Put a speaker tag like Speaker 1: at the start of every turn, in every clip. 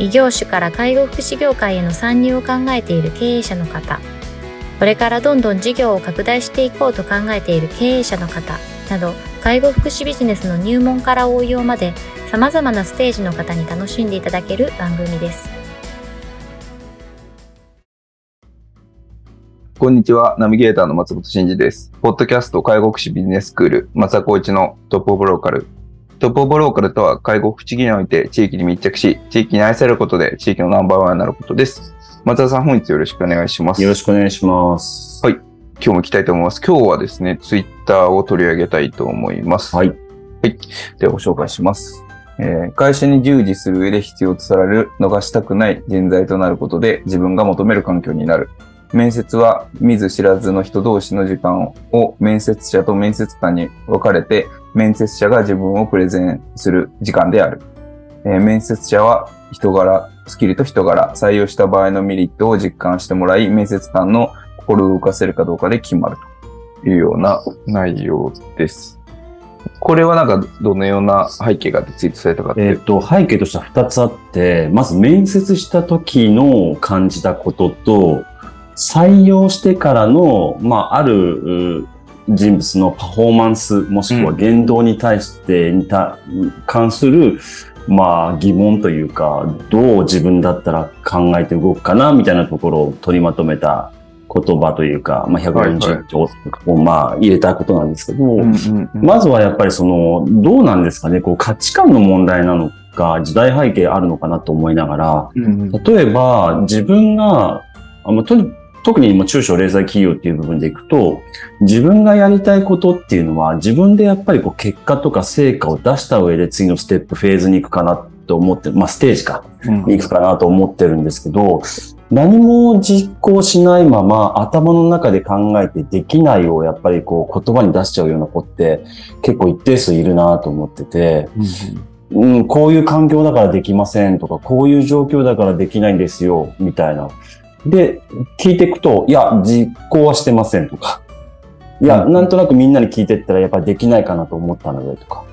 Speaker 1: 異業種から介護福祉業界への参入を考えている経営者の方、これからどんどん事業を拡大していこうと考えている経営者の方など、介護福祉ビジネスの入門から応用まで様々なステージの方に楽しんでいただける番組です。
Speaker 2: こんにちは。ナビゲーターの松本慎二です。ポッドキャスト介護福祉ビジネススクール、松田光一のトップオブローカルトップオブローカルとは介護福祉技において地域に密着し、地域に愛されることで地域のナンバーワンになることです。松田さん、本日よろしくお願いします。
Speaker 3: よろしくお願いします。
Speaker 2: はい。今日も行きたいと思います。今日はですね、ツイッターを取り上げたいと思います。
Speaker 3: はい。
Speaker 2: はい。ではご紹介します。えー、会社に従事する上で必要とされる逃したくない人材となることで自分が求める環境になる。面接は見ず知らずの人同士の時間を面接者と面接官に分かれて面接者が自分をプレゼンする時間である。えー、面接者は人柄、スキルと人柄、採用した場合のメリットを実感してもらい、面接官の心を動かせるかどうかで決まるというような内容です。これはなんかどのような背景がツイートされたか
Speaker 3: えっ、と、背景としては2つあって、まず面接した時の感じたことと、採用してからの、まあ、ある人物のパフォーマンス、もしくは言動に対してにた、関する、まあ疑問というか、どう自分だったら考えて動くかな、みたいなところを取りまとめた言葉というか、まあ、140兆をまあ入れたことなんですけど、まずはやっぱりその、どうなんですかね、こう価値観の問題なのか、時代背景あるのかなと思いながら、例えば自分が、あとに特に今中小零細企業っていう部分でいくと、自分がやりたいことっていうのは自分でやっぱりこう結果とか成果を出した上で次のステップ、フェーズに行くかなと思って、まあステージか、に行くかなと思ってるんですけど、何も実行しないまま頭の中で考えてできないをやっぱりこう言葉に出しちゃうような子って結構一定数いるなと思ってて、うん、こういう環境だからできませんとか、こういう状況だからできないんですよ、みたいな。で、聞いていくと、いや、実行はしてませんとか、いや、なんとなくみんなに聞いてったらやっぱりできないかなと思ったのでとか、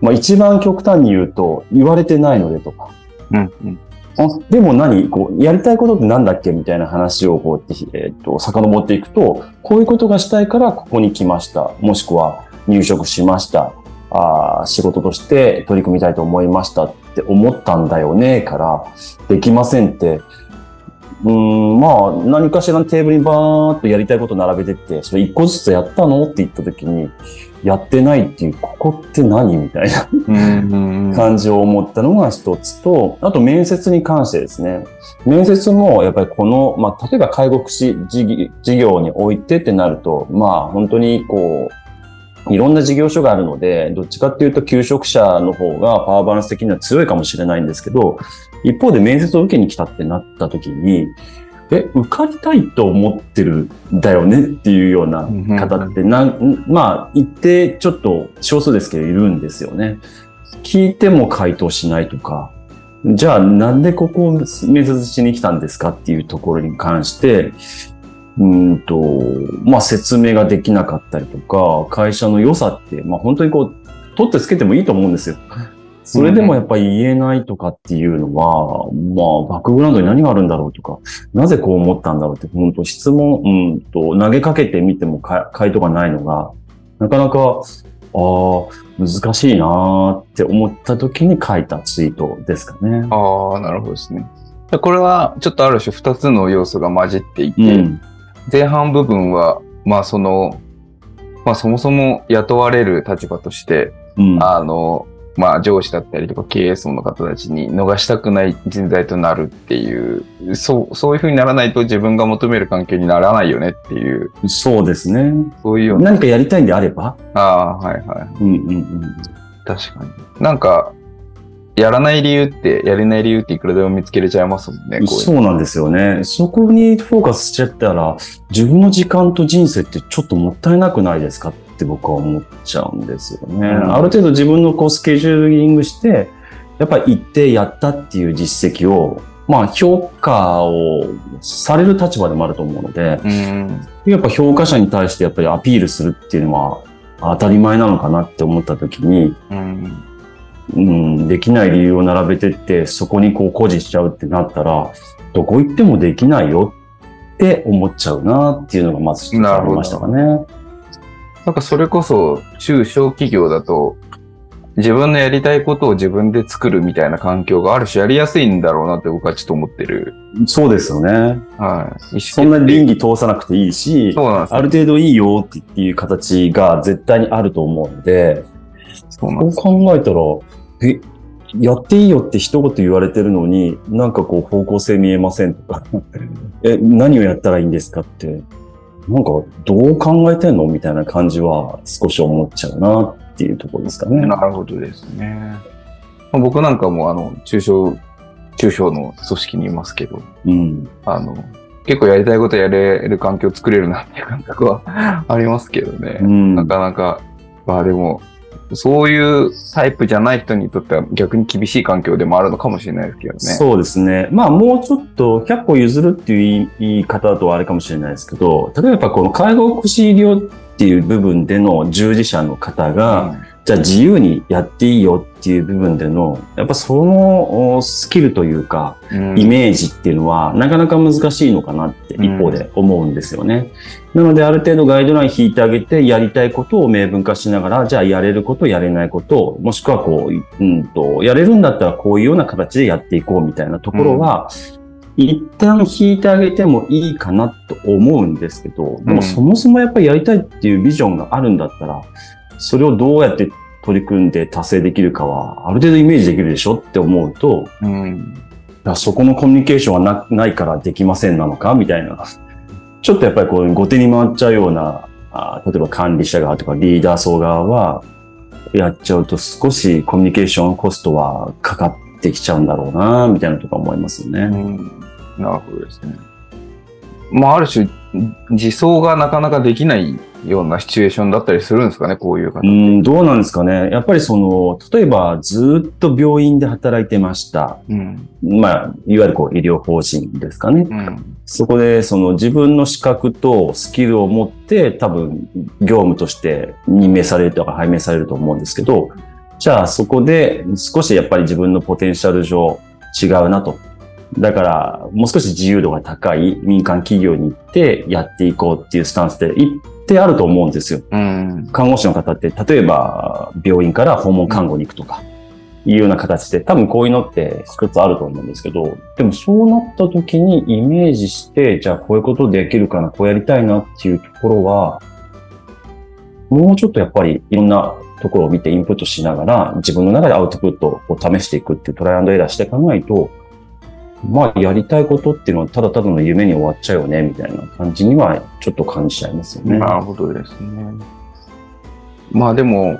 Speaker 3: まあ一番極端に言うと、言われてないのでとか、うんうん、あでも何？こう、やりたいことってなんだっけみたいな話をこうやって、えっ、ー、と、遡っていくと、こういうことがしたいからここに来ました。もしくは入職しました。あ仕事として取り組みたいと思いましたって思ったんだよね、から、できませんって、うん、まあ、何かしらのテーブルにバーっとやりたいこと並べてって、それ一個ずつやったのって言った時に、やってないっていう、ここって何みたいな感じを思ったのが一つと、あと面接に関してですね。面接もやっぱりこの、まあ、例えば介護福祉事業においてってなると、まあ、本当にこう、いろんな事業所があるので、どっちかっていうと求職者の方がパワーバランス的には強いかもしれないんですけど、一方で面接を受けに来たってなった時に、え、受かりたいと思ってるんだよねっていうような方ってなん、まあ、一定ちょっと少数ですけどいるんですよね。聞いても回答しないとか、じゃあなんでここを面接しに来たんですかっていうところに関して、うんと、まあ説明ができなかったりとか、会社の良さって、まあ本当にこう、取ってつけてもいいと思うんですよ。それでもやっぱり言えないとかっていうのは、まあ、バックグラウンドに何があるんだろうとか、なぜこう思ったんだろうって、本当質問、うんと、投げかけてみても回答がないのが、なかなか、ああ、難しいなって思った時に書いたツイートですかね。
Speaker 2: ああ、なるほどですね。これはちょっとある種二つの要素が混じっていて、うん、前半部分は、まあその、まあそもそも雇われる立場として、うん、あの、まあ上司だったりとか経営層の方たちに逃したくない人材となるっていう、そう、そういうふうにならないと自分が求める環境にならないよねっていう。
Speaker 3: そうですね。
Speaker 2: そういう
Speaker 3: 何かやりたいんであれば
Speaker 2: ああ、はいはい。うんうんうん。確かに。なんか、やらない理由って、やれない理由っていくらでも見つけれちゃいますもんね。
Speaker 3: そうなんですよね。そこにフォーカスしちゃったら、自分の時間と人生ってちょっともったいなくないですか？って僕は思っちゃうんですよね。
Speaker 2: うん
Speaker 3: ある程度自分のこうスケジューリングして、やっぱり行ってやったっていう実績を、まあ評価をされる立場でもあると思うので、
Speaker 2: うん。
Speaker 3: やっぱ評価者に対してやっぱりアピールするっていうのは当たり前なのかなって思った時に、
Speaker 2: うん。
Speaker 3: うん、できない理由を並べてって、そこにこう誇示しちゃうってなったら、どこ行ってもできないよって思っちゃうなっていうのがまず一つありましたかね。
Speaker 2: なんかそれこそ中小企業だと自分のやりたいことを自分で作るみたいな環境がある種やりやすいんだろうなって僕はちょっと思ってる。
Speaker 3: そうですよね。
Speaker 2: はい。
Speaker 3: そんな倫理通さなくていいし、
Speaker 2: そうなんですよ
Speaker 3: ある程度いいよっていう形が絶対にあると思うので、
Speaker 2: そうなんです
Speaker 3: 考えたら、え、やっていいよって一言言われてるのに、なんかこう方向性見えませんとか、え、何をやったらいいんですかって、なんかどう考えてんのみたいな感じは少し思っちゃうなっていうところですかね。
Speaker 2: なるほどですね。まあ僕なんかもあの、中小、中小の組織にいますけど、
Speaker 3: うん。
Speaker 2: あの、結構やりたいことやれる環境を作れるなっていう感覚はありますけどね。
Speaker 3: うん
Speaker 2: なかなか、まあでも、そういうタイプじゃない人にとっては逆に厳しい環境でもあるのかもしれないですけどね。
Speaker 3: そうですね。まあもうちょっと100歩譲るっていう言い言い方だとあれかもしれないですけど、例えばこの介護福祉医療っていう部分での従事者の方が、じゃあ自由にやっていいよっていう部分での、やっぱそのおスキルというか、
Speaker 2: うん。
Speaker 3: イメージっていうのはなかなか難しいのかなって
Speaker 2: うん。
Speaker 3: 一方で思うんですよね。なのである程度ガイドライン引いてあげてやりたいことを明文化しながら、じゃあやれること、やれないこと、もしくはこう、うんと、やれるんだったらこういうような形でやっていこうみたいなところは、一旦引いてあげてもいいかなと思うんですけど、で
Speaker 2: うん。
Speaker 3: もそもそもやっぱりやりたいっていうビジョンがあるんだったら、それをどうやって取り組んで達成できるかは、ある程度イメージできるでしょって思うと、
Speaker 2: うん。
Speaker 3: そこのコミュニケーションはなないからできませんなのかみたいな。ちょっとやっぱりこう、後手に回っちゃうような、あ例えば管理者側とかリーダー層側は、やっちゃうと少しコミュニケーションコストはかかってきちゃうんだろうな、みたいなとか思いますよ
Speaker 2: う
Speaker 3: ね。
Speaker 2: ん。なるほどですね。まあ、ある種、自走がなかなかできないようなシチュエーションだったりするんですかね、こういう方。
Speaker 3: うん、どうなんですかね。やっぱりその、例えばずっと病院で働いてました。
Speaker 2: うん。
Speaker 3: まあ、いわゆるこう医療法人ですかね。
Speaker 2: うん。
Speaker 3: そこでその自分の資格とスキルを持って多分業務として任命されるとか拝命されると思うんですけど、じゃあそこで少しやっぱり自分のポテンシャル上違うなと。だからもう少し自由度が高い民間企業に行ってやっていこうっていうスタンスで一定あると思うんですよ。
Speaker 2: うん。
Speaker 3: 看護師の方って例えば病院から訪問看護に行くとか。いうような形で、多分こういうのって一つあると思うんですけど、でもそうなった時にイメージして、じゃあこういうことできるかな、こうやりたいなっていうところは、もうちょっとやっぱりいろんなところを見てインプットしながら、自分の中でアウトプットを試していくっていうトライアンドエラーしていかないと、まあやりたいことっていうのはただただの夢に終わっちゃうよね、みたいな感じにはちょっと感じちゃいますよね。
Speaker 2: なるほどですね。まあでも、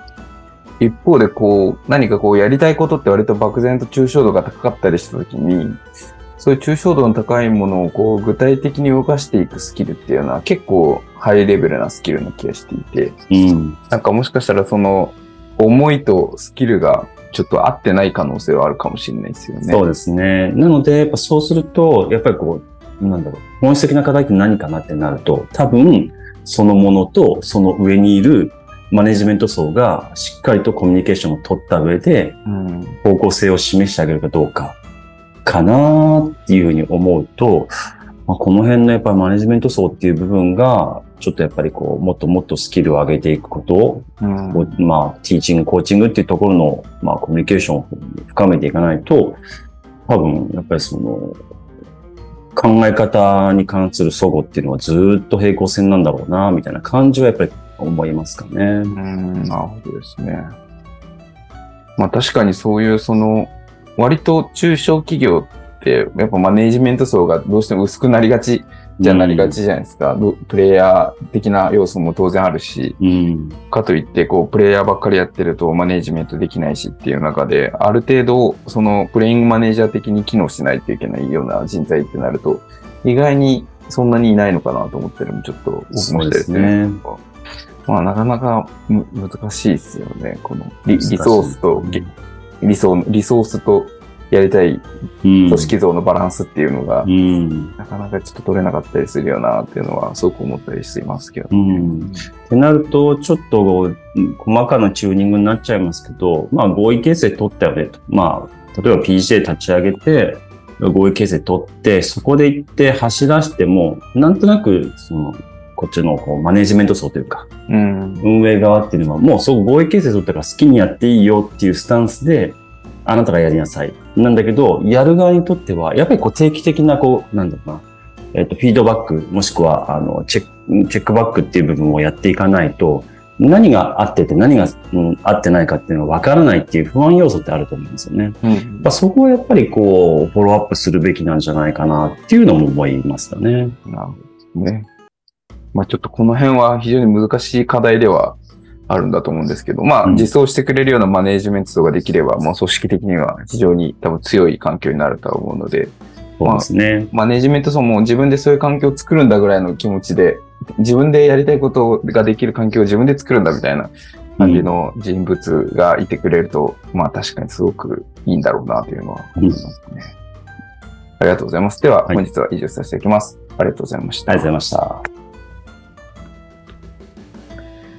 Speaker 2: 一方でこう、何かこうやりたいことって割と漠然と抽象度が高かったりしたときに、そういう抽象度の高いものをこう具体的に動かしていくスキルっていうのは結構ハイレベルなスキルな気がしていて、
Speaker 3: うん。
Speaker 2: なんかもしかしたらその思いとスキルがちょっと合ってない可能性はあるかもしれないですよね。
Speaker 3: そうですね。なので、やっぱそうすると、やっぱりこう、なんだろう、本質的な課題って何かなってなると、多分、そのものとその上にいるマネジメント層がしっかりとコミュニケーションを取った上で、
Speaker 2: うん。
Speaker 3: 方向性を示してあげるかどうか、かなっていうふうに思うと、まあ、この辺のやっぱりマネジメント層っていう部分が、ちょっとやっぱりこう、もっともっとスキルを上げていくこと
Speaker 2: うん
Speaker 3: まあ、ティーチング、コーチングっていうところの、まあ、コミュニケーションを深めていかないと、多分、やっぱりその、考え方に関する齟齬っていうのはずっと平行線なんだろうな、みたいな感じはやっぱり思いますかね。
Speaker 2: うん、なるほどですね。まあ確かにそういうその、割と中小企業って、やっぱマネージメント層がどうしても薄くなりがちじゃなりがちじゃないですか。どプレイヤー的な要素も当然あるし、
Speaker 3: うん。
Speaker 2: かといって、こう、プレイヤーばっかりやってるとマネージメントできないしっていう中で、ある程度、その、プレイングマネージャー的に機能しないといけないような人材ってなると、意外にそんなにいないのかなと思ってるのもちょっと僕もしたりする
Speaker 3: そうですね
Speaker 2: まあ、なかなかむ難しいですよね。このリソースと、げ理想、リソースとやりたい
Speaker 3: うん。
Speaker 2: 組織像のバランスっていうのが、
Speaker 3: うん。
Speaker 2: なかなかちょっと取れなかったりするよなっていうのは、すごく思ったりしていますけど。
Speaker 3: うん。ってなると、ちょっとうん細かなチューニングになっちゃいますけど、まあ合意形成取ったよねと。まあ、例えば PGA 立ち上げて、合意形成取って、そこで行って走らしても、なんとなく、その、こっちのこうマネジメント層というか、
Speaker 2: うん。
Speaker 3: 運営側っていうのは、もうそう合意形成取ったから好きにやっていいよっていうスタンスで、あなたがやりなさい。なんだけど、やる側にとっては、やっぱりこう定期的な、こう、なんだろうな、えっ、と、フィードバック、もしくは、あの、チェック、チェックバックっていう部分をやっていかないと、何が合ってて何が、うん、合ってないかっていうのは分からないっていう不安要素ってあると思うんですよね。
Speaker 2: うん
Speaker 3: やっぱそこをやっぱりこう、フォローアップするべきなんじゃないかなっていうのも思いましたね。
Speaker 2: なるほどね。まあちょっとこの辺は非常に難しい課題ではあるんだと思うんですけど、ま
Speaker 3: うん
Speaker 2: あ実装してくれるようなマネージメントができれば、もう組織的には非常に多分強い環境になるとは思うので、
Speaker 3: そうですね。
Speaker 2: マネージメント層も自分でそういう環境を作るんだぐらいの気持ちで、自分でやりたいことができる環境を自分で作るんだみたいな感じの人物がいてくれると、まあ確かにすごくいいんだろうなというのは思いますね。ありがとうございます。では、
Speaker 3: はい
Speaker 2: 本日は以上させていただきます。ありがとうございました。
Speaker 3: ありがとうございました。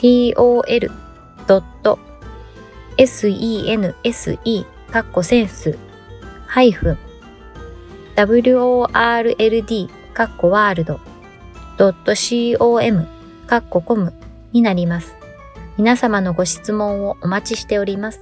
Speaker 1: tol.sense カッコセンスハイフン world カッコワールド .com カッココムになります。皆様のご質問をお待ちしております。